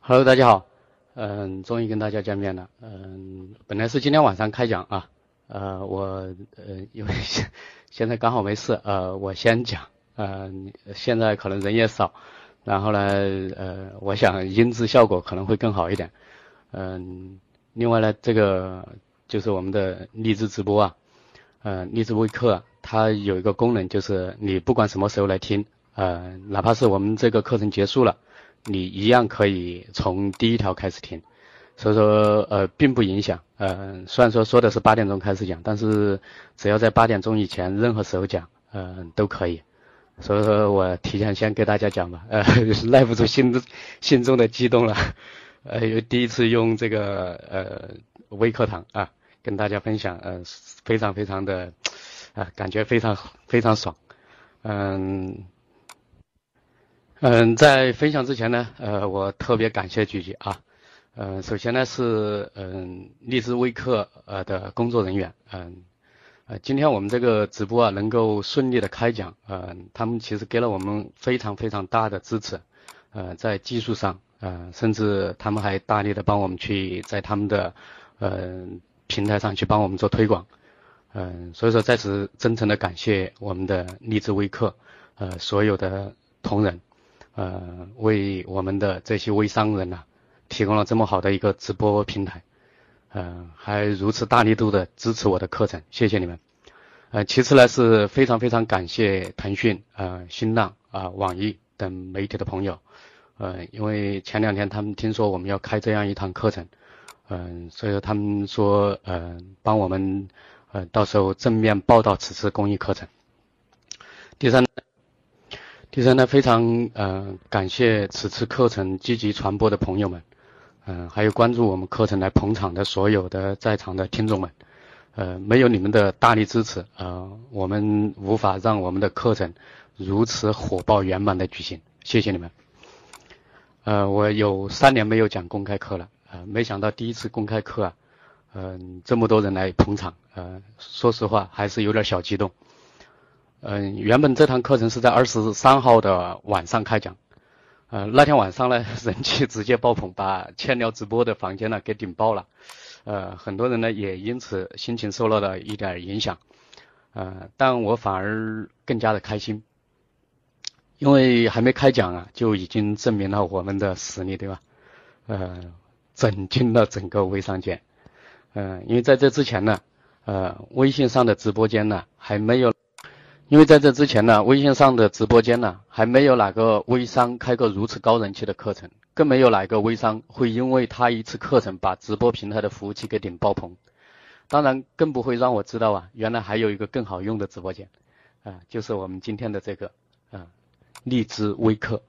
Hello，大家好，嗯，终于跟大家见面了，嗯，本来是今天晚上开讲啊，呃，我呃因为现现在刚好没事，呃，我先讲，呃，现在可能人也少，然后呢，呃，我想音质效果可能会更好一点，嗯，另外呢，这个就是我们的荔枝直播啊，呃，荔枝微课它有一个功能，就是你不管什么时候来听，呃，哪怕是我们这个课程结束了。你一样可以从第一条开始听，所以说呃并不影响，呃虽然说说的是八点钟开始讲，但是只要在八点钟以前任何时候讲，嗯都可以，所以说我提前先给大家讲吧，呃 耐不住心心中的激动了，呃第一次用这个呃微课堂啊跟大家分享，呃非常非常的啊感觉非常非常爽，嗯。嗯，在分享之前呢，呃，我特别感谢菊菊啊，嗯，首先呢是嗯荔枝微课呃的工作人员，嗯，呃，今天我们这个直播啊能够顺利的开讲，嗯，他们其实给了我们非常非常大的支持，呃，在技术上，呃，甚至他们还大力的帮我们去在他们的呃平台上去帮我们做推广，嗯，所以说在此真诚的感谢我们的荔枝微课，呃，所有的同仁。呃，为我们的这些微商人呐，提供了这么好的一个直播平台，呃，还如此大力度的支持我的课程，谢谢你们。呃，其次呢是非常非常感谢腾讯、呃新浪、啊网易等媒体的朋友，呃，因为前两天他们听说我们要开这样一堂课程，嗯，所以说他们说，呃，帮我们，呃，到时候正面报道此次公益课程。第三。第三呢，非常呃感谢此次课程积极传播的朋友们，嗯，还有关注我们课程来捧场的所有的在场的听众们，呃，没有你们的大力支持，呃，我们无法让我们的课程如此火爆圆满的举行，谢谢你们。呃，我有三年没有讲公开课了，呃，没想到第一次公开课啊，嗯，这么多人来捧场，呃，说实话还是有点小激动。嗯，原本这堂课程是在二十三号的晚上开讲，呃，那天晚上呢，人气直接爆棚，把千聊直播的房间呢给顶爆了，呃，很多人呢也因此心情受到了一点影响，呃，但我反而更加的开心，因为还没开讲啊，就已经证明了我们的实力，对吧？呃，震惊了整个微商界，嗯，因为在这之前呢，呃，微信上的直播间呢还没有。因为在这之前呢，微信上的直播间呢，还没有哪个微商开过如此高人气的课程，更没有哪个微商会因为他一次课程把直播平台的服务器给顶爆棚。当然，更不会让我知道啊，原来还有一个更好用的直播间，啊，就是我们今天的这个啊，荔枝微课。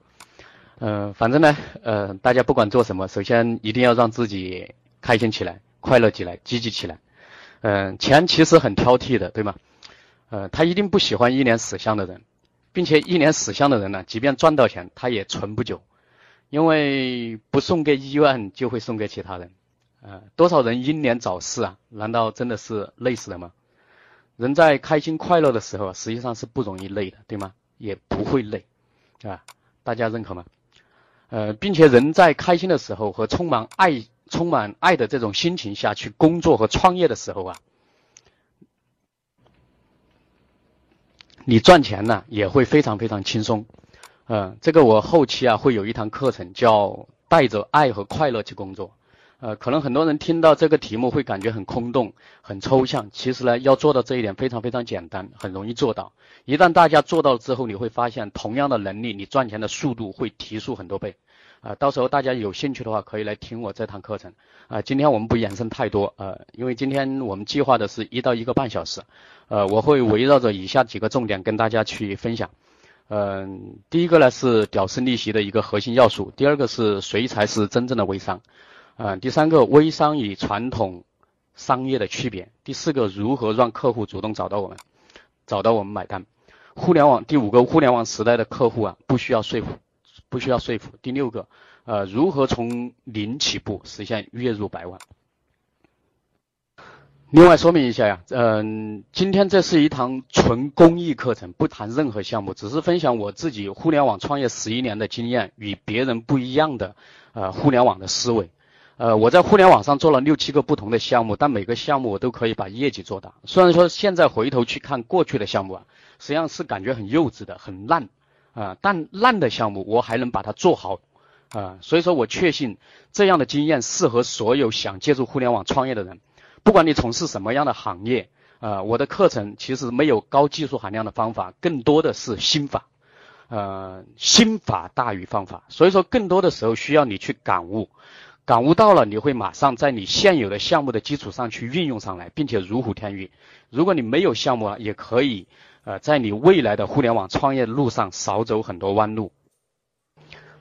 嗯，反正呢，呃，大家不管做什么，首先一定要让自己开心起来、快乐起来、积极起来。嗯，钱其实很挑剔的，对吗？呃，他一定不喜欢一脸死相的人，并且一脸死相的人呢，即便赚到钱，他也存不久，因为不送给医院，就会送给其他人。呃，多少人英年早逝啊？难道真的是累死了吗？人在开心快乐的时候，实际上是不容易累的，对吗？也不会累，啊，大家认可吗？呃，并且人在开心的时候和充满爱、充满爱的这种心情下去工作和创业的时候啊。你赚钱呢也会非常非常轻松，嗯，这个我后期啊会有一堂课程叫带着爱和快乐去工作，呃，可能很多人听到这个题目会感觉很空洞、很抽象，其实呢要做到这一点非常非常简单，很容易做到。一旦大家做到之后，你会发现同样的能力，你赚钱的速度会提速很多倍。啊，到时候大家有兴趣的话，可以来听我这堂课程。啊，今天我们不延伸太多，呃，因为今天我们计划的是一到一个半小时，呃，我会围绕着以下几个重点跟大家去分享。嗯，第一个呢是屌丝逆袭的一个核心要素，第二个是谁才是真正的微商，嗯，第三个微商与传统商业的区别，第四个如何让客户主动找到我们，找到我们买单。互联网第五个，互联网时代的客户啊，不需要说服。不需要说服。第六个，呃，如何从零起步实现月入百万？另外说明一下呀，嗯，今天这是一堂纯公益课程，不谈任何项目，只是分享我自己互联网创业十一年的经验与别人不一样的，呃，互联网的思维。呃，我在互联网上做了六七个不同的项目，但每个项目我都可以把业绩做大。虽然说现在回头去看过去的项目啊，实际上是感觉很幼稚的、很烂啊，但烂的项目我还能把它做好啊，所以说我确信这样的经验适合所有想借助互联网创业的人。不管你从事什么样的行业，呃，我的课程其实没有高技术含量的方法，更多的是心法，呃，心法大于方法。所以说，更多的时候需要你去感悟，感悟到了，你会马上在你现有的项目的基础上去运用上来，并且如虎添翼。如果你没有项目啊，也可以，呃，在你未来的互联网创业路上少走很多弯路。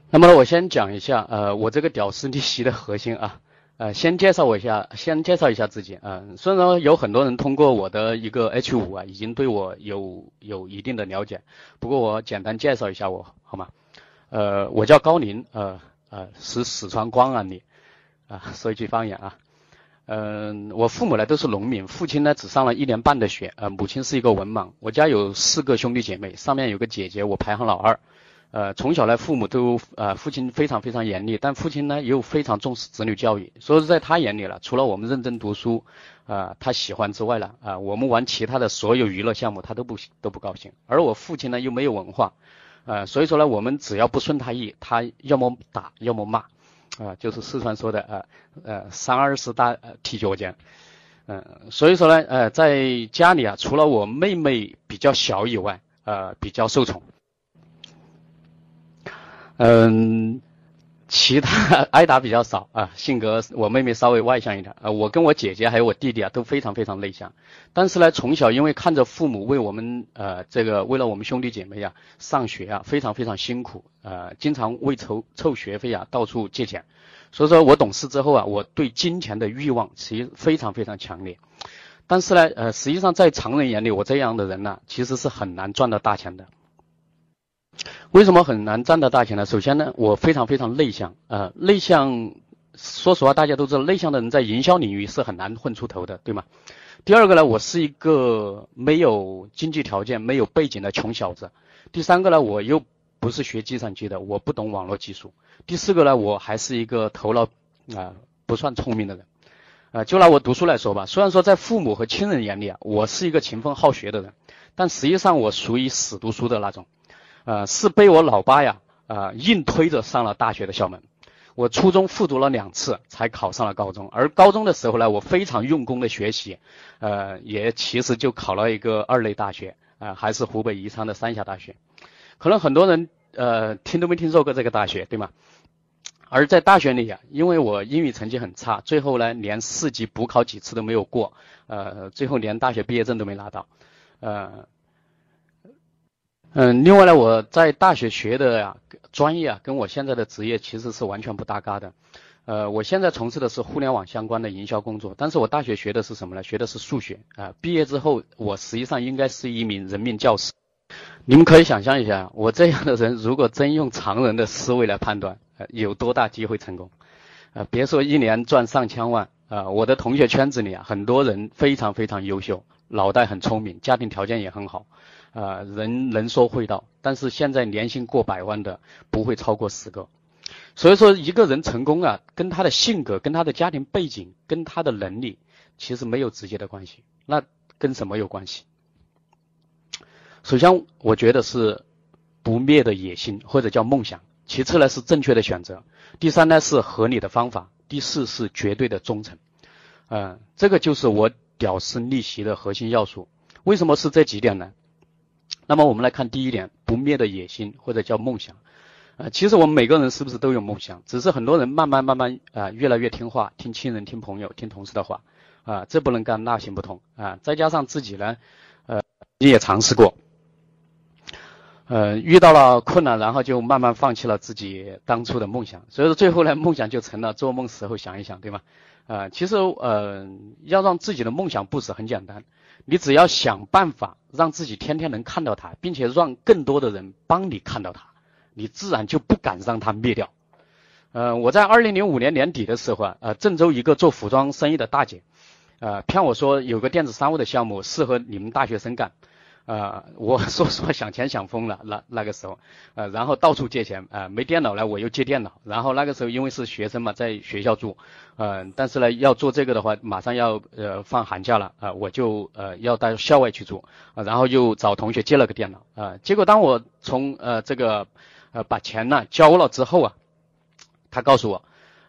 那么呢，我先讲一下，呃，我这个屌丝逆袭的核心啊。呃，先介绍我一下，先介绍一下自己。嗯，虽然说有很多人通过我的一个 H 五啊，已经对我有有一定的了解，不过我简单介绍一下我，好吗？呃，我叫高林，呃呃，是四川广安的，啊，说一句方言啊。嗯，我父母呢都是农民，父亲呢只上了一年半的学，呃，母亲是一个文盲。我家有四个兄弟姐妹，上面有个姐姐，我排行老二。呃，从小呢，父母都呃，父亲非常非常严厉，但父亲呢又非常重视子女教育，所以在他眼里了，除了我们认真读书，啊，他喜欢之外呢，啊，我们玩其他的所有娱乐项目，他都不都不高兴。而我父亲呢又没有文化，呃，所以说呢，我们只要不顺他意，他要么打，要么骂，啊，就是四川说的啊呃三二十大踢脚尖，嗯，所以说呢，呃，在家里啊，除了我妹妹比较小以外，呃，比较受宠。嗯，其他 挨打比较少啊，性格我妹妹稍微外向一点啊，我跟我姐姐还有我弟弟啊都非常非常内向，但是呢，从小因为看着父母为我们呃这个为了我们兄弟姐妹啊上学啊非常非常辛苦呃，经常为筹凑学费啊到处借钱，所以说我懂事之后啊，我对金钱的欲望其实非常非常强烈，但是呢呃实际上在常人眼里我这样的人呢其实是很难赚到大钱的。为什么很难赚到大钱呢？首先呢，我非常非常内向，呃，内向，说实话，大家都知道，内向的人在营销领域是很难混出头的，对吗？第二个呢，我是一个没有经济条件、没有背景的穷小子。第三个呢，我又不是学计算机的，我不懂网络技术。第四个呢，我还是一个头脑啊不算聪明的人，啊，就拿我读书来说吧，虽然说在父母和亲人眼里啊，我是一个勤奋好学的人，但实际上我属于死读书的那种。呃，是被我老爸呀，呃，硬推着上了大学的校门。我初中复读了两次，才考上了高中。而高中的时候呢，我非常用功的学习，呃，也其实就考了一个二类大学，啊，还是湖北宜昌的三峡大学。可能很多人呃听都没听说过这个大学，对吗？而在大学里呀，因为我英语成绩很差，最后呢连四级补考几次都没有过，呃，最后连大学毕业证都没拿到，呃。嗯，另外呢，我在大学学的呀专业啊，跟我现在的职业其实是完全不搭嘎的。呃，我现在从事的是互联网相关的营销工作，但是我大学学的是什么呢？学的是数学啊。毕业之后，我实际上应该是一名人民教师。你们可以想象一下，我这样的人如果真用常人的思维来判断，呃，有多大机会成功？呃，别说一年赚上千万啊，我的同学圈子里啊，很多人非常非常优秀，脑袋很聪明，家庭条件也很好。啊，人能说会道，但是现在年薪过百万的不会超过十个，所以说一个人成功啊，跟他的性格、跟他的家庭背景、跟他的能力其实没有直接的关系，那跟什么有关系？首先，我觉得是不灭的野心或者叫梦想，其次呢是正确的选择，第三呢是合理的方法，第四是绝对的忠诚。嗯，这个就是我屌丝逆袭的核心要素。为什么是这几点呢？那么我们来看第一点，不灭的野心或者叫梦想，呃，其实我们每个人是不是都有梦想？只是很多人慢慢慢慢啊，越来越听话，听亲人、听朋友、听同事的话，啊，这不能干，那行不通啊。再加上自己呢，呃，你也尝试过，呃，遇到了困难，然后就慢慢放弃了自己当初的梦想，所以说最后呢，梦想就成了做梦时候想一想，对吗？啊，其实呃，要让自己的梦想不死很简单。你只要想办法让自己天天能看到它，并且让更多的人帮你看到它，你自然就不敢让它灭掉。呃，我在二零零五年年底的时候啊，呃，郑州一个做服装生意的大姐，呃，骗我说有个电子商务的项目适合你们大学生干。呃，我说实话想钱想疯了，那那个时候，呃，然后到处借钱，呃，没电脑了我又借电脑，然后那个时候因为是学生嘛，在学校住，呃，但是呢要做这个的话，马上要呃放寒假了，啊，我就呃要到校外去住，啊，然后又找同学借了个电脑，啊，结果当我从呃这个呃把钱呢交了之后啊，他告诉我，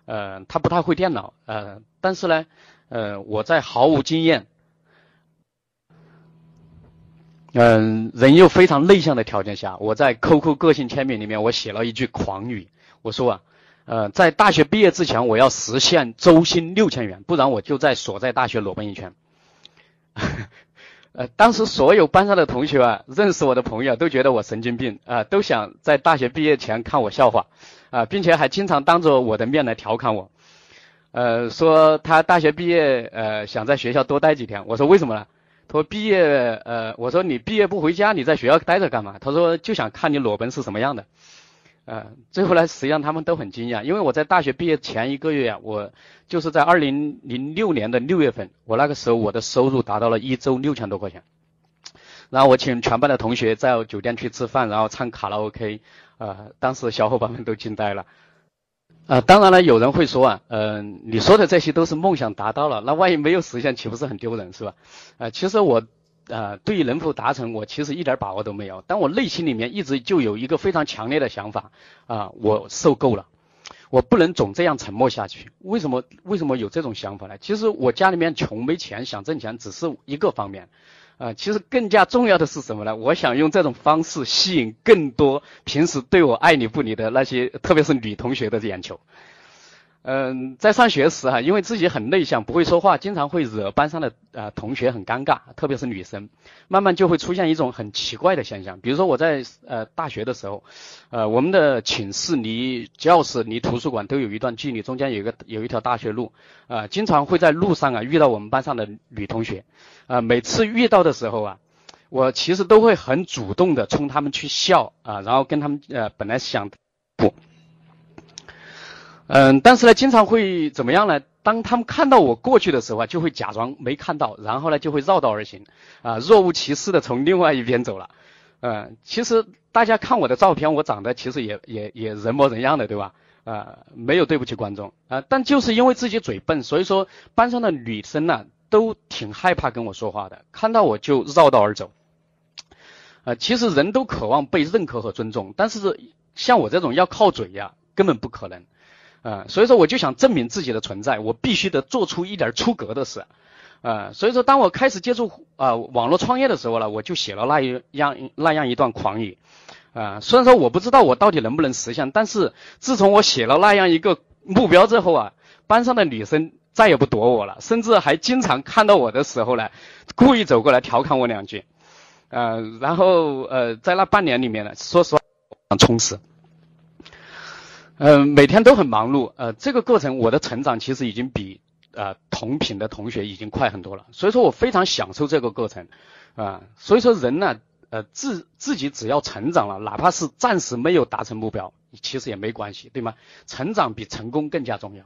呃，他不太会电脑，呃，但是呢，呃，我在毫无经验。嗯，人又非常内向的条件下，我在 QQ 个性签名里面，我写了一句狂语，我说啊，呃，在大学毕业之前，我要实现周薪六千元，不然我就在所在大学裸奔一圈。呃，当时所有班上的同学啊，认识我的朋友都觉得我神经病啊，都想在大学毕业前看我笑话啊，并且还经常当着我的面来调侃我，呃，说他大学毕业呃想在学校多待几天，我说为什么呢？他说毕业，呃，我说你毕业不回家，你在学校待着干嘛？他说就想看你裸奔是什么样的，呃，最后呢，实际上他们都很惊讶，因为我在大学毕业前一个月啊，我就是在二零零六年的六月份，我那个时候我的收入达到了一周六千多块钱，然后我请全班的同学在酒店去吃饭，然后唱卡拉 OK，呃，当时小伙伴们都惊呆了。啊，当然了，有人会说啊，嗯，你说的这些都是梦想达到了，那万一没有实现，岂不是很丢人，是吧？啊，其实我，呃，对于能否达成，我其实一点把握都没有。但我内心里面一直就有一个非常强烈的想法，啊，我受够了，我不能总这样沉默下去。为什么？为什么有这种想法呢？其实我家里面穷没钱，想挣钱只是一个方面。啊，其实更加重要的是什么呢？我想用这种方式吸引更多平时对我爱理不理的那些，特别是女同学的眼球。嗯，在上学时哈，因为自己很内向，不会说话，经常会惹班上的呃同学很尴尬，特别是女生。慢慢就会出现一种很奇怪的现象，比如说我在呃大学的时候，呃我们的寝室离教室离图书馆都有一段距离，中间有一个有一条大学路，啊，经常会在路上啊遇到我们班上的女同学，啊，每次遇到的时候啊，我其实都会很主动的冲他们去笑啊，然后跟他们呃本来想不。嗯，但是呢，经常会怎么样呢？当他们看到我过去的时候啊，就会假装没看到，然后呢，就会绕道而行，啊，若无其事的从另外一边走了。嗯，其实大家看我的照片，我长得其实也也也人模人样的，对吧？啊，没有对不起观众啊，但就是因为自己嘴笨，所以说班上的女生呢都挺害怕跟我说话的，看到我就绕道而走。啊，其实人都渴望被认可和尊重，但是像我这种要靠嘴呀，根本不可能。啊，所以说我就想证明自己的存在，我必须得做出一点出格的事，啊，所以说当我开始接触啊网络创业的时候呢，我就写了那一样那样一段狂语，啊，虽然说我不知道我到底能不能实现，但是自从我写了那样一个目标之后啊，班上的女生再也不躲我了，甚至还经常看到我的时候呢，故意走过来调侃我两句，啊，然后呃，在那半年里面呢，说实话很，充实。嗯，每天都很忙碌，呃，这个过程我的成长其实已经比呃同品的同学已经快很多了，所以说我非常享受这个过程，啊，所以说人呢，呃自自己只要成长了，哪怕是暂时没有达成目标，其实也没关系，对吗？成长比成功更加重要，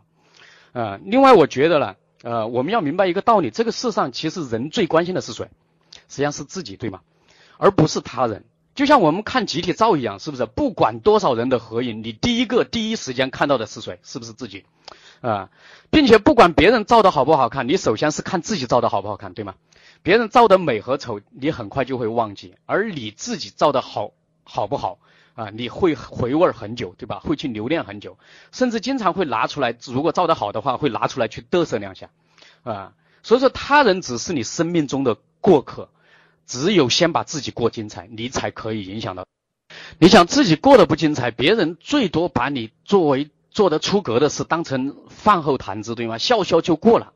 呃，另外我觉得呢，呃，我们要明白一个道理，这个世上其实人最关心的是谁？实际上是自己，对吗？而不是他人。就像我们看集体照一样，是不是？不管多少人的合影，你第一个第一时间看到的是谁？是不是自己？啊，并且不管别人照的好不好看，你首先是看自己照的好不好看，对吗？别人照的美和丑，你很快就会忘记，而你自己照的好好不好啊？你会回味很久，对吧？会去留恋很久，甚至经常会拿出来，如果照的好的话，会拿出来去嘚瑟两下，啊。所以说，他人只是你生命中的过客。只有先把自己过精彩，你才可以影响到。你想自己过得不精彩，别人最多把你作为做得出格的事当成饭后谈资，对吗？笑笑就过了，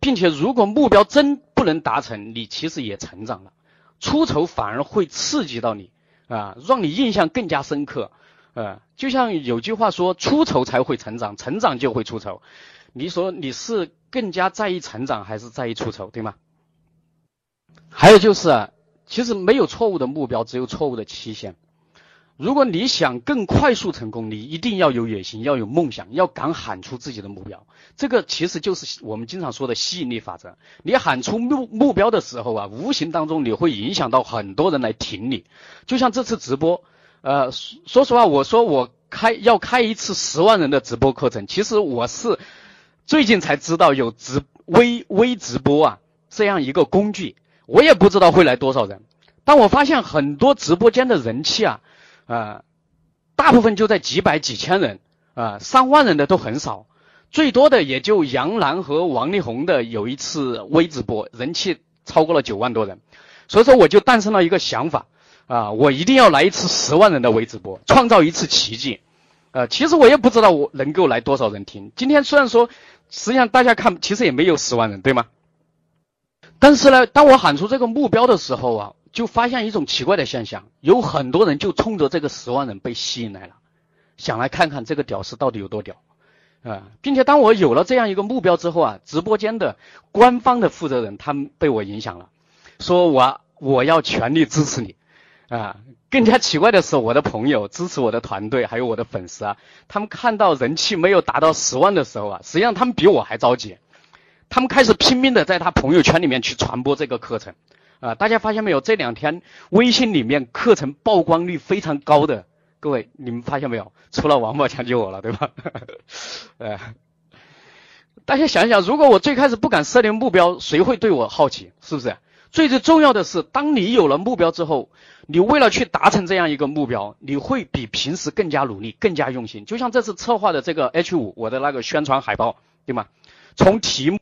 并且如果目标真不能达成，你其实也成长了。出丑反而会刺激到你啊，让你印象更加深刻。呃，就像有句话说，出丑才会成长，成长就会出丑。你说你是更加在意成长还是在意出丑，对吗？还有就是啊，其实没有错误的目标，只有错误的期限。如果你想更快速成功，你一定要有野心，要有梦想，要敢喊出自己的目标。这个其实就是我们经常说的吸引力法则。你喊出目目标的时候啊，无形当中你会影响到很多人来挺你。就像这次直播，呃，说实话，我说我开要开一次十万人的直播课程，其实我是最近才知道有直微微直播啊这样一个工具，我也不知道会来多少人。但我发现很多直播间的人气啊。啊，大部分就在几百几千人，啊，上万人的都很少，最多的也就杨澜和王力宏的有一次微直播，人气超过了九万多人，所以说我就诞生了一个想法，啊，我一定要来一次十万人的微直播，创造一次奇迹，呃，其实我也不知道我能够来多少人听，今天虽然说，实际上大家看其实也没有十万人，对吗？但是呢，当我喊出这个目标的时候啊。就发现一种奇怪的现象，有很多人就冲着这个十万人被吸引来了，想来看看这个屌丝到底有多屌，啊，并且当我有了这样一个目标之后啊，直播间的官方的负责人他们被我影响了，说我我要全力支持你，啊，更加奇怪的是，我的朋友支持我的团队，还有我的粉丝啊，他们看到人气没有达到十万的时候啊，实际上他们比我还着急，他们开始拼命的在他朋友圈里面去传播这个课程。啊，大家发现没有？这两天微信里面课程曝光率非常高的，各位你们发现没有？除了王宝强就我了，对吧？呃，大家想想，如果我最开始不敢设定目标，谁会对我好奇？是不是？最最重要的是，当你有了目标之后，你为了去达成这样一个目标，你会比平时更加努力、更加用心。就像这次策划的这个 H 五，我的那个宣传海报，对吗？从题目。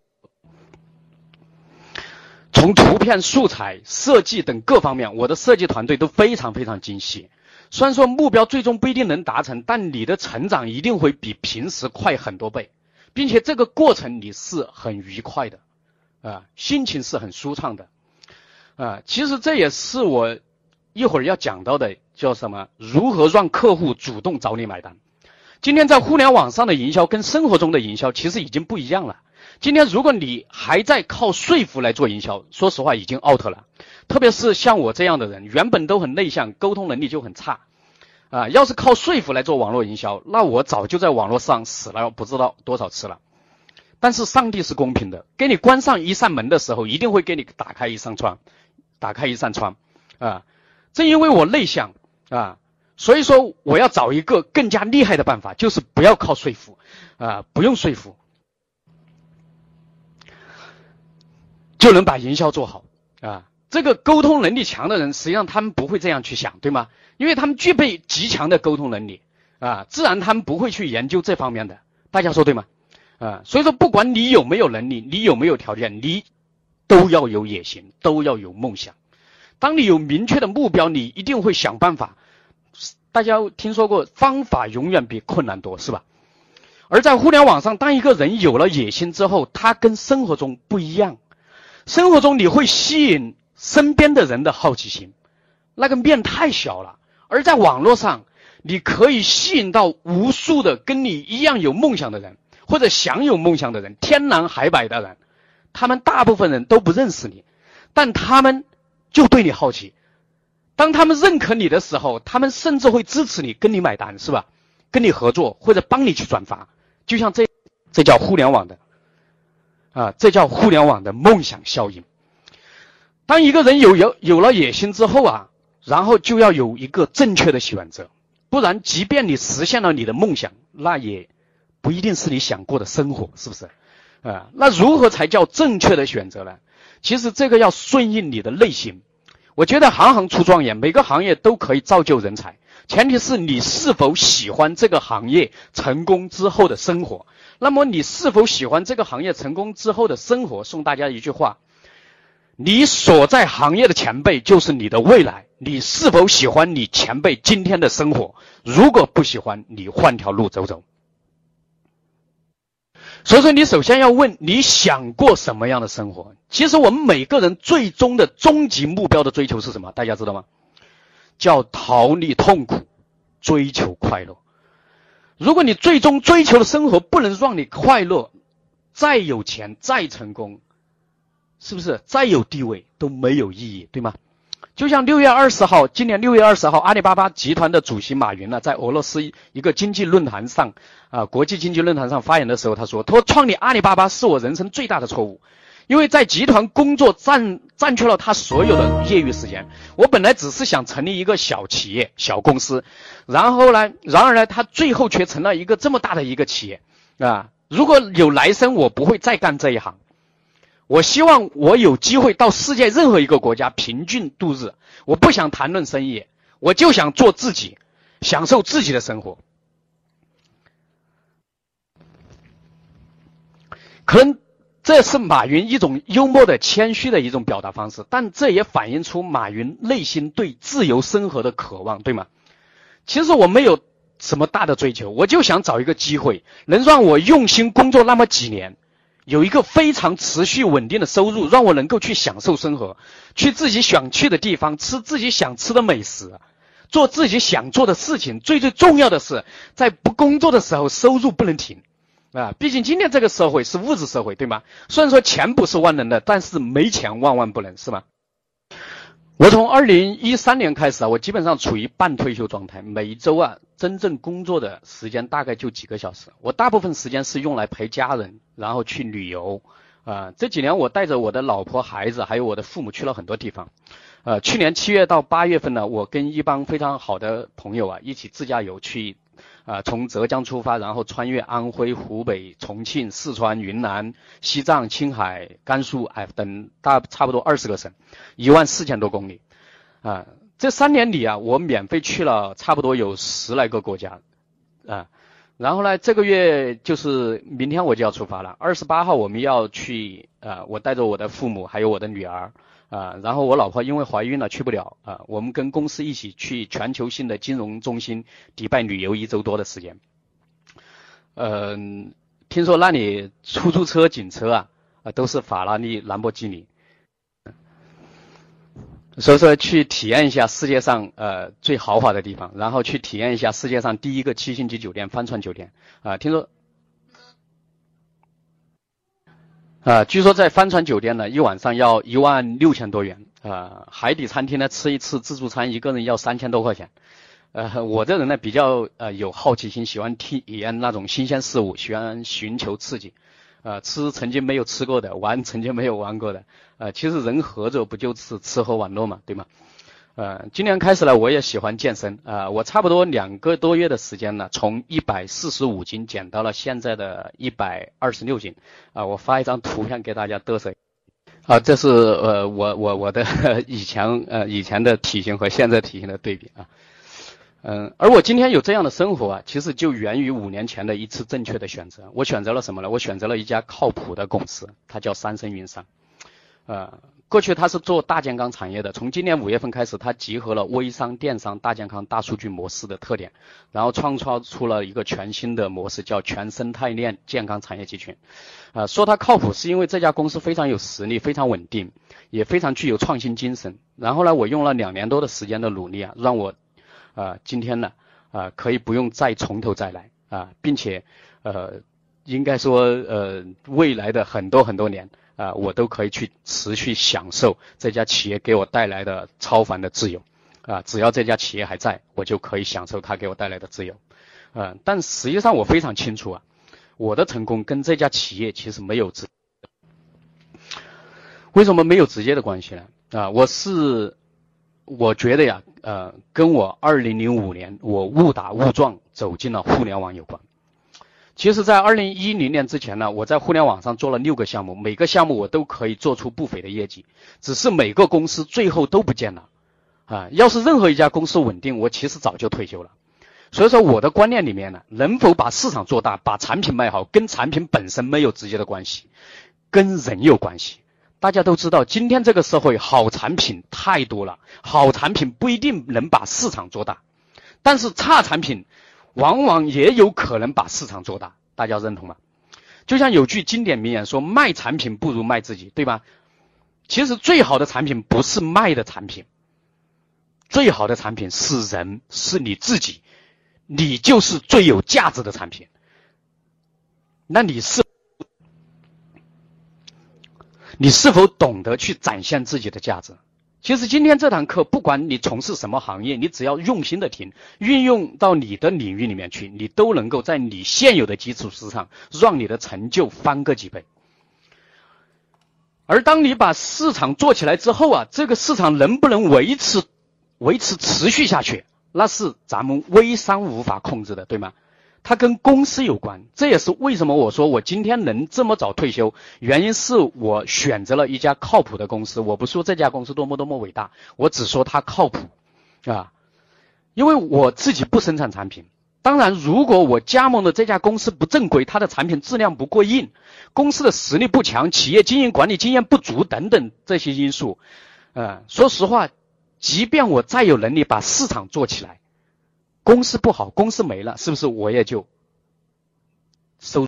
从图片素材设计等各方面，我的设计团队都非常非常精细。虽然说目标最终不一定能达成，但你的成长一定会比平时快很多倍，并且这个过程你是很愉快的，啊，心情是很舒畅的，啊，其实这也是我一会儿要讲到的，叫什么？如何让客户主动找你买单？今天在互联网上的营销跟生活中的营销其实已经不一样了。今天，如果你还在靠说服来做营销，说实话已经 out 了。特别是像我这样的人，原本都很内向，沟通能力就很差，啊，要是靠说服来做网络营销，那我早就在网络上死了不知道多少次了。但是上帝是公平的，给你关上一扇门的时候，一定会给你打开一扇窗，打开一扇窗，啊，正因为我内向啊，所以说我要找一个更加厉害的办法，就是不要靠说服，啊，不用说服。就能把营销做好啊！这个沟通能力强的人，实际上他们不会这样去想，对吗？因为他们具备极强的沟通能力啊，自然他们不会去研究这方面的。大家说对吗？啊，所以说不管你有没有能力，你有没有条件，你都要有野心，都要有梦想。当你有明确的目标，你一定会想办法。大家听说过方法永远比困难多，是吧？而在互联网上，当一个人有了野心之后，他跟生活中不一样。生活中你会吸引身边的人的好奇心，那个面太小了；而在网络上，你可以吸引到无数的跟你一样有梦想的人，或者想有梦想的人，天南海北的人，他们大部分人都不认识你，但他们就对你好奇。当他们认可你的时候，他们甚至会支持你，跟你买单，是吧？跟你合作或者帮你去转发，就像这，这叫互联网的。啊，这叫互联网的梦想效应。当一个人有有有了野心之后啊，然后就要有一个正确的选择，不然，即便你实现了你的梦想，那也不一定是你想过的生活，是不是？啊，那如何才叫正确的选择呢？其实这个要顺应你的内心。我觉得行行出状元，每个行业都可以造就人才，前提是你是否喜欢这个行业成功之后的生活。那么你是否喜欢这个行业成功之后的生活？送大家一句话：你所在行业的前辈就是你的未来。你是否喜欢你前辈今天的生活？如果不喜欢，你换条路走走。所以说，你首先要问你想过什么样的生活？其实我们每个人最终的终极目标的追求是什么？大家知道吗？叫逃离痛苦，追求快乐。如果你最终追求的生活不能让你快乐，再有钱再成功，是不是再有地位都没有意义，对吗？就像六月二十号，今年六月二十号，阿里巴巴集团的主席马云呢，在俄罗斯一个经济论坛上，啊，国际经济论坛上发言的时候，他说：“他说创立阿里巴巴是我人生最大的错误，因为在集团工作占占据了他所有的业余时间。我本来只是想成立一个小企业、小公司，然后呢，然而呢，他最后却成了一个这么大的一个企业，啊，如果有来生，我不会再干这一行。”我希望我有机会到世界任何一个国家平静度日。我不想谈论生意，我就想做自己，享受自己的生活。可能这是马云一种幽默的谦虚的一种表达方式，但这也反映出马云内心对自由生活的渴望，对吗？其实我没有什么大的追求，我就想找一个机会，能让我用心工作那么几年。有一个非常持续稳定的收入，让我能够去享受生活，去自己想去的地方，吃自己想吃的美食，做自己想做的事情。最最重要的是，在不工作的时候，收入不能停，啊，毕竟今天这个社会是物质社会，对吗？虽然说钱不是万能的，但是没钱万万不能，是吗？我从二零一三年开始啊，我基本上处于半退休状态。每一周啊，真正工作的时间大概就几个小时。我大部分时间是用来陪家人，然后去旅游。啊，这几年我带着我的老婆、孩子，还有我的父母去了很多地方。呃，去年七月到八月份呢，我跟一帮非常好的朋友啊，一起自驾游去。啊，从浙江出发，然后穿越安徽、湖北、重庆、四川、云南、西藏、青海、甘肃，哎，等大差不多二十个省，一万四千多公里。啊，这三年里啊，我免费去了差不多有十来个国家。啊，然后呢，这个月就是明天我就要出发了，二十八号我们要去，啊，我带着我的父母还有我的女儿。啊，然后我老婆因为怀孕了去不了啊，我们跟公司一起去全球性的金融中心迪拜旅游一周多的时间。嗯，听说那里出租车、警车啊，啊都是法拉利、兰博基尼，所以说去体验一下世界上呃最豪华的地方，然后去体验一下世界上第一个七星级酒店——帆船酒店啊，听说。啊，据说在帆船酒店呢，一晚上要一万六千多元。啊，海底餐厅呢，吃一次自助餐，一个人要三千多块钱。呃，我这人呢比较呃有好奇心，喜欢体验那种新鲜事物，喜欢寻求刺激。啊，吃曾经没有吃过的，玩曾经没有玩过的。呃，其实人活着不就是吃喝玩乐嘛，对吗？呃，今年开始呢，我也喜欢健身啊。我差不多两个多月的时间呢，从一百四十五斤减到了现在的一百二十六斤。啊，我发一张图片给大家嘚瑟。啊，这是呃我我我的 以前呃以前的体型和现在体型的对比啊。嗯，而我今天有这样的生活啊，其实就源于五年前的一次正确的选择。我选择了什么呢？我选择了一家靠谱的公司，它叫三生云商。啊。过去他是做大健康产业的，从今年五月份开始，他集合了微商、电商、大健康、大数据模式的特点，然后创造出了一个全新的模式，叫全生态链健康产业集群。啊，说它靠谱，是因为这家公司非常有实力，非常稳定，也非常具有创新精神。然后呢，我用了两年多的时间的努力啊，让我，啊，今天呢，啊，可以不用再从头再来啊，并且，呃，应该说，呃，未来的很多很多年。啊，我都可以去持续享受这家企业给我带来的超凡的自由，啊，只要这家企业还在，我就可以享受它给我带来的自由，啊，但实际上我非常清楚啊，我的成功跟这家企业其实没有直，为什么没有直接的关系呢？啊，我是，我觉得呀，呃，跟我2005年我误打误撞走进了互联网有关。其实，在二零一零年之前呢，我在互联网上做了六个项目，每个项目我都可以做出不菲的业绩，只是每个公司最后都不见了，啊，要是任何一家公司稳定，我其实早就退休了。所以说，我的观念里面呢，能否把市场做大，把产品卖好，跟产品本身没有直接的关系，跟人有关系。大家都知道，今天这个社会好产品太多了，好产品不一定能把市场做大，但是差产品。往往也有可能把市场做大，大家认同吗？就像有句经典名言说：“卖产品不如卖自己”，对吧？其实最好的产品不是卖的产品，最好的产品是人，是你自己，你就是最有价值的产品。那你是，你是否懂得去展现自己的价值？其实今天这堂课，不管你从事什么行业，你只要用心的听，运用到你的领域里面去，你都能够在你现有的基础之上，让你的成就翻个几倍。而当你把市场做起来之后啊，这个市场能不能维持、维持持续下去，那是咱们微商无法控制的，对吗？它跟公司有关，这也是为什么我说我今天能这么早退休，原因是我选择了一家靠谱的公司。我不说这家公司多么多么伟大，我只说它靠谱，啊，因为我自己不生产产品。当然，如果我加盟的这家公司不正规，它的产品质量不过硬，公司的实力不强，企业经营管理经验不足等等这些因素，呃，说实话，即便我再有能力把市场做起来。公司不好，公司没了，是不是我也就收？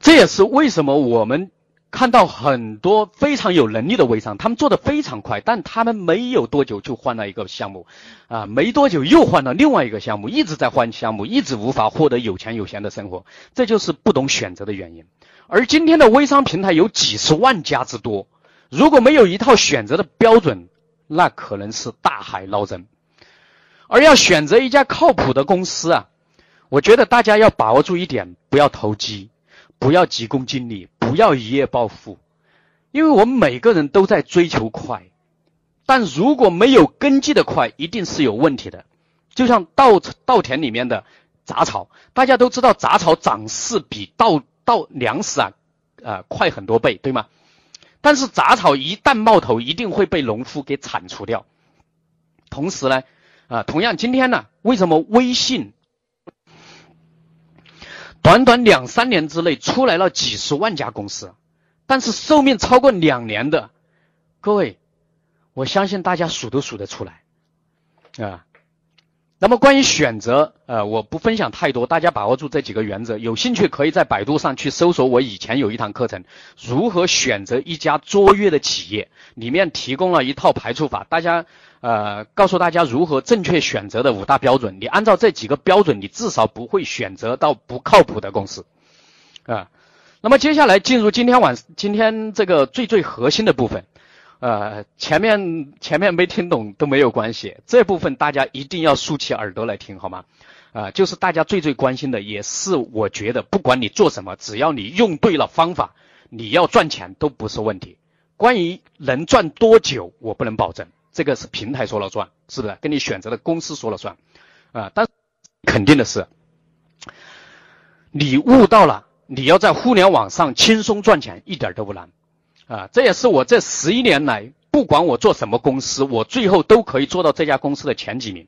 这也是为什么我们看到很多非常有能力的微商，他们做的非常快，但他们没有多久就换了一个项目，啊，没多久又换了另外一个项目，一直在换项目，一直无法获得有钱有闲的生活，这就是不懂选择的原因。而今天的微商平台有几十万家之多，如果没有一套选择的标准，那可能是大海捞针。而要选择一家靠谱的公司啊，我觉得大家要把握住一点：不要投机，不要急功近利，不要一夜暴富。因为我们每个人都在追求快，但如果没有根基的快，一定是有问题的。就像稻稻田里面的杂草，大家都知道杂草长势比稻稻粮食啊，呃快很多倍，对吗？但是杂草一旦冒头，一定会被农夫给铲除掉。同时呢。啊，同样，今天呢，为什么微信短短两三年之内出来了几十万家公司，但是寿命超过两年的，各位，我相信大家数都数得出来，啊。那么关于选择，呃，我不分享太多，大家把握住这几个原则。有兴趣可以在百度上去搜索我以前有一堂课程，如何选择一家卓越的企业，里面提供了一套排除法，大家，呃，告诉大家如何正确选择的五大标准。你按照这几个标准，你至少不会选择到不靠谱的公司，啊。那么接下来进入今天晚今天这个最最核心的部分。呃，前面前面没听懂都没有关系，这部分大家一定要竖起耳朵来听，好吗？啊，就是大家最最关心的，也是我觉得，不管你做什么，只要你用对了方法，你要赚钱都不是问题。关于能赚多久，我不能保证，这个是平台说了算，是不是？跟你选择的公司说了算，啊，但肯定的是，你悟到了，你要在互联网上轻松赚钱，一点都不难。啊，这也是我这十一年来，不管我做什么公司，我最后都可以做到这家公司的前几名。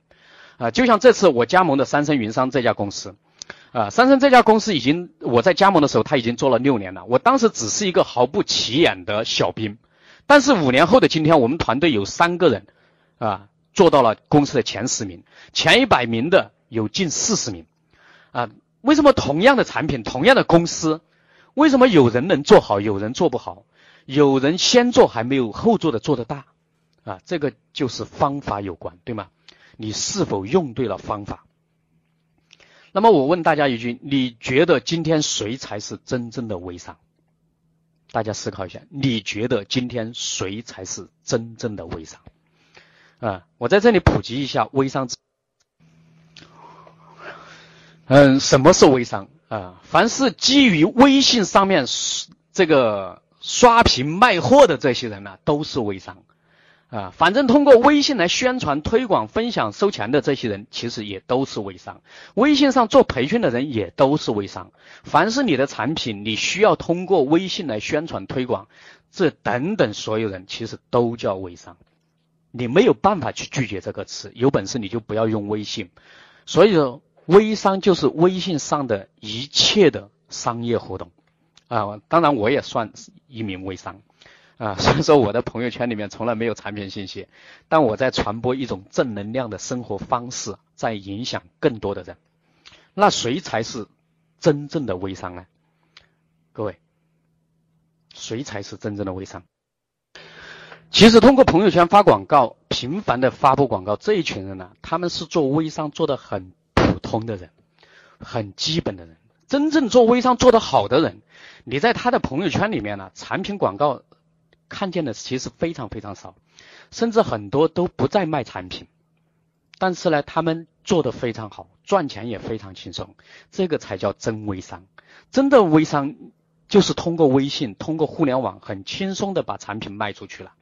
啊，就像这次我加盟的三生云商这家公司，啊，三生这家公司已经我在加盟的时候，他已经做了六年了。我当时只是一个毫不起眼的小兵，但是五年后的今天，我们团队有三个人，啊，做到了公司的前十名，前一百名的有近四十名。啊，为什么同样的产品，同样的公司，为什么有人能做好，有人做不好？有人先做还没有后做的做得大，啊，这个就是方法有关，对吗？你是否用对了方法？那么我问大家一句：你觉得今天谁才是真正的微商？大家思考一下，你觉得今天谁才是真正的微商？啊，我在这里普及一下微商。嗯，什么是微商啊？凡是基于微信上面这个。刷屏卖货的这些人呢，都是微商，啊，反正通过微信来宣传、推广、分享、收钱的这些人，其实也都是微商。微信上做培训的人也都是微商。凡是你的产品，你需要通过微信来宣传、推广，这等等所有人，其实都叫微商。你没有办法去拒绝这个词，有本事你就不要用微信。所以说，微商就是微信上的一切的商业活动。啊，当然我也算一名微商，啊，虽然说我的朋友圈里面从来没有产品信息，但我在传播一种正能量的生活方式，在影响更多的人。那谁才是真正的微商呢？各位，谁才是真正的微商？其实通过朋友圈发广告，频繁的发布广告这一群人呢，他们是做微商做的很普通的人，很基本的人。真正做微商做得好的人。你在他的朋友圈里面呢，产品广告看见的其实非常非常少，甚至很多都不在卖产品，但是呢，他们做的非常好，赚钱也非常轻松，这个才叫真微商。真的微商就是通过微信、通过互联网很轻松的把产品卖出去了，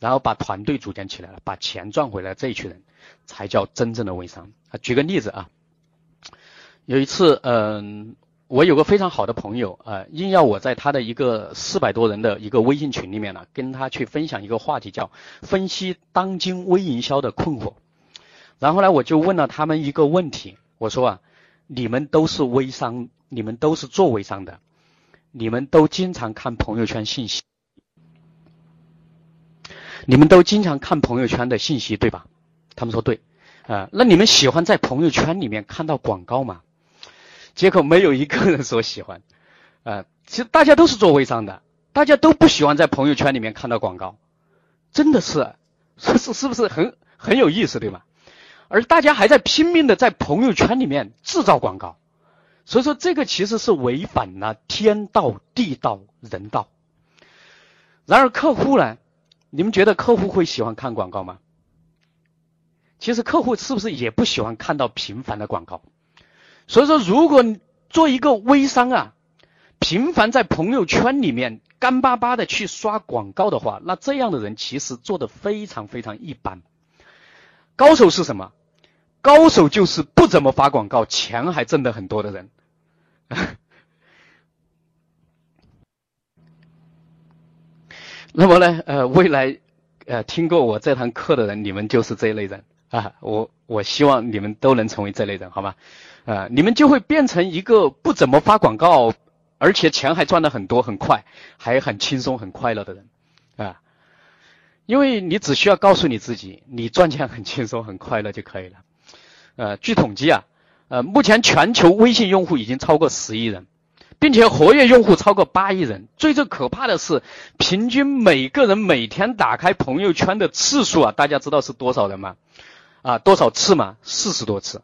然后把团队组建起来了，把钱赚回来，这一群人才叫真正的微商啊。举个例子啊，有一次，嗯。我有个非常好的朋友啊，硬要我在他的一个四百多人的一个微信群里面呢，跟他去分享一个话题，叫分析当今微营销的困惑。然后呢，我就问了他们一个问题，我说啊，你们都是微商，你们都是做微商的，你们都经常看朋友圈信息，你们都经常看朋友圈的信息对吧？他们说对，啊，那你们喜欢在朋友圈里面看到广告吗？结果没有一个人说喜欢，啊，其实大家都是做微商的，大家都不喜欢在朋友圈里面看到广告，真的是，是是是不是很很有意思，对吗？而大家还在拼命的在朋友圈里面制造广告，所以说这个其实是违反了天道、地道、人道。然而客户呢，你们觉得客户会喜欢看广告吗？其实客户是不是也不喜欢看到频繁的广告？所以说，如果你做一个微商啊，频繁在朋友圈里面干巴巴的去刷广告的话，那这样的人其实做的非常非常一般。高手是什么？高手就是不怎么发广告，钱还挣得很多的人。那么呢，呃，未来呃听过我这堂课的人，你们就是这一类人啊。我我希望你们都能成为这类人，好吗？啊，你们就会变成一个不怎么发广告，而且钱还赚的很多很快，还很轻松很快乐的人，啊，因为你只需要告诉你自己，你赚钱很轻松很快乐就可以了。呃，据统计啊，呃，目前全球微信用户已经超过十亿人，并且活跃用户超过八亿人。最最可怕的是，平均每个人每天打开朋友圈的次数啊，大家知道是多少人吗？啊，多少次吗？四十多次。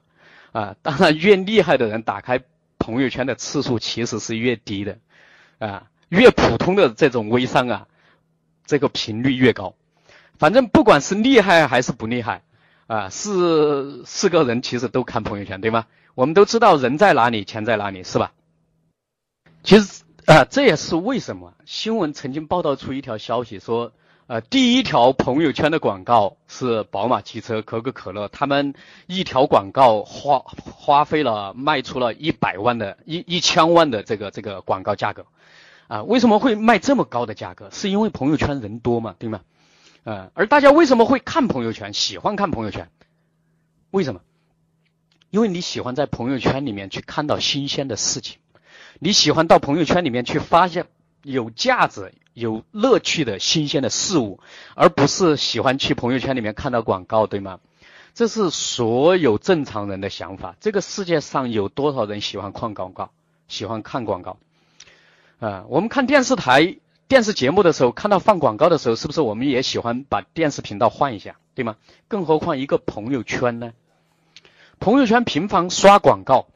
啊，当然，越厉害的人打开朋友圈的次数其实是越低的，啊，越普通的这种微商啊，这个频率越高。反正不管是厉害还是不厉害，啊，是是个人其实都看朋友圈，对吗？我们都知道人在哪里，钱在哪里，是吧？其实啊，这也是为什么新闻曾经报道出一条消息说。呃，第一条朋友圈的广告是宝马汽车、可口可乐，他们一条广告花花费了卖出了一百万的一一千万的这个这个广告价格，啊，为什么会卖这么高的价格？是因为朋友圈人多嘛，对吗？呃，而大家为什么会看朋友圈？喜欢看朋友圈？为什么？因为你喜欢在朋友圈里面去看到新鲜的事情，你喜欢到朋友圈里面去发现有价值。有乐趣的新鲜的事物，而不是喜欢去朋友圈里面看到广告，对吗？这是所有正常人的想法。这个世界上有多少人喜欢看广告，喜欢看广告？啊，我们看电视台电视节目的时候，看到放广告的时候，是不是我们也喜欢把电视频道换一下，对吗？更何况一个朋友圈呢？朋友圈频繁刷广告，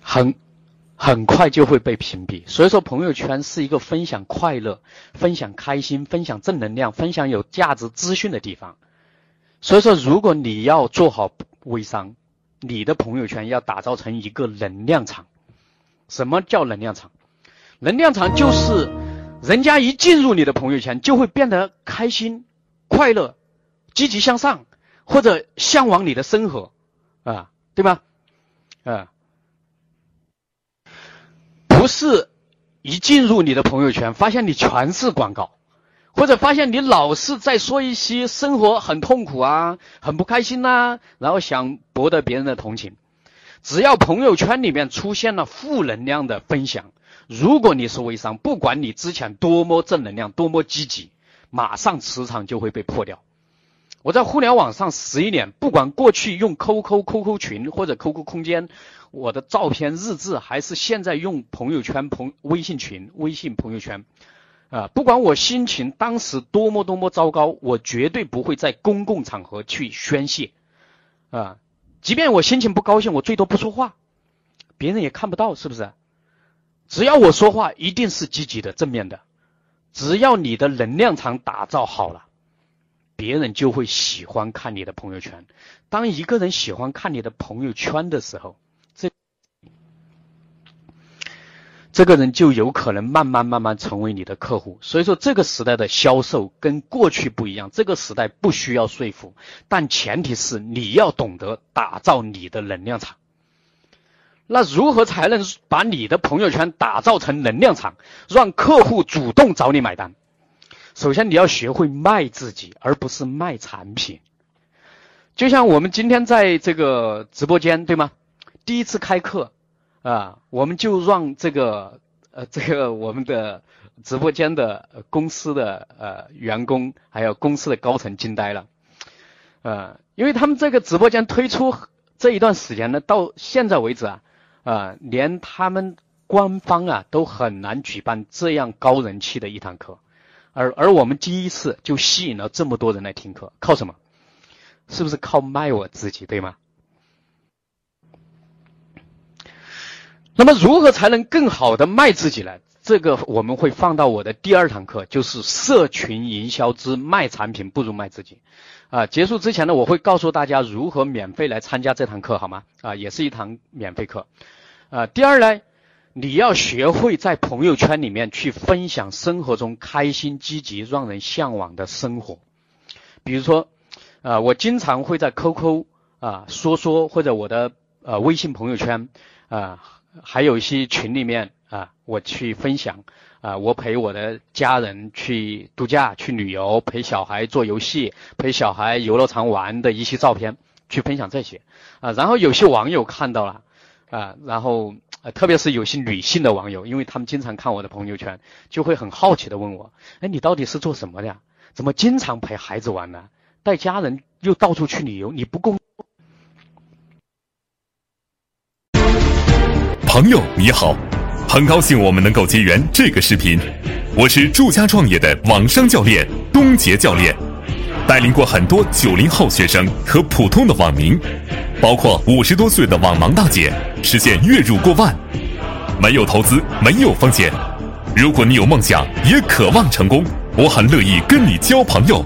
很。很快就会被屏蔽，所以说朋友圈是一个分享快乐、分享开心、分享正能量、分享有价值资讯的地方。所以说，如果你要做好微商，你的朋友圈要打造成一个能量场。什么叫能量场？能量场就是人家一进入你的朋友圈，就会变得开心、快乐、积极向上，或者向往你的生活，啊，对吧？啊。不是一进入你的朋友圈，发现你全是广告，或者发现你老是在说一些生活很痛苦啊、很不开心呐，然后想博得别人的同情。只要朋友圈里面出现了负能量的分享，如果你是微商，不管你之前多么正能量、多么积极，马上磁场就会被破掉。我在互联网上十一年，不管过去用 QQ、QQ 群或者 QQ 空间。我的照片、日志，还是现在用朋友圈、朋微信群、微信朋友圈，啊，不管我心情当时多么多么糟糕，我绝对不会在公共场合去宣泄，啊，即便我心情不高兴，我最多不说话，别人也看不到，是不是？只要我说话，一定是积极的、正面的，只要你的能量场打造好了，别人就会喜欢看你的朋友圈。当一个人喜欢看你的朋友圈的时候，这这个人就有可能慢慢慢慢成为你的客户。所以说，这个时代的销售跟过去不一样。这个时代不需要说服，但前提是你要懂得打造你的能量场。那如何才能把你的朋友圈打造成能量场，让客户主动找你买单？首先，你要学会卖自己，而不是卖产品。就像我们今天在这个直播间，对吗？第一次开课，啊，我们就让这个呃，这个我们的直播间的公司的呃员工，还有公司的高层惊呆了，呃，因为他们这个直播间推出这一段时间呢，到现在为止啊。啊，连他们官方啊都很难举办这样高人气的一堂课，而而我们第一次就吸引了这么多人来听课，靠什么？是不是靠卖我自己，对吗？那么如何才能更好的卖自己呢？这个我们会放到我的第二堂课，就是社群营销之卖产品不如卖自己。啊，结束之前呢，我会告诉大家如何免费来参加这堂课，好吗？啊，也是一堂免费课。啊，第二呢，你要学会在朋友圈里面去分享生活中开心、积极、让人向往的生活。比如说，啊，我经常会在 QQ 啊说说，或者我的呃微信朋友圈啊，还有一些群里面啊，我去分享。啊，我陪我的家人去度假、去旅游，陪小孩做游戏，陪小孩游乐场玩的一些照片，去分享这些。啊，然后有些网友看到了，啊，然后特别是有些女性的网友，因为他们经常看我的朋友圈，就会很好奇的问我：，哎，你到底是做什么的？呀？怎么经常陪孩子玩呢？带家人又到处去旅游，你不工？朋友你好。很高兴我们能够结缘这个视频，我是住家创业的网商教练东杰教练，带领过很多九零后学生和普通的网民，包括五十多岁的网盲大姐，实现月入过万，没有投资，没有风险。如果你有梦想，也渴望成功，我很乐意跟你交朋友，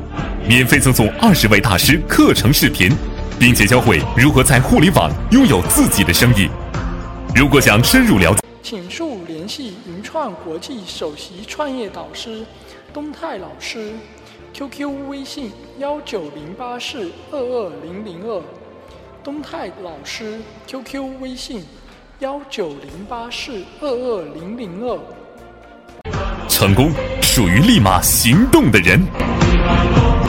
免费赠送二十位大师课程视频，并且教会如何在互联网拥有自己的生意。如果想深入了解。请速联系云创国际首席创业导师东泰老师，QQ 微信幺九零八四二二零零二，东泰老师 QQ 微信幺九零八四二二零零二。成功属于立马行动的人。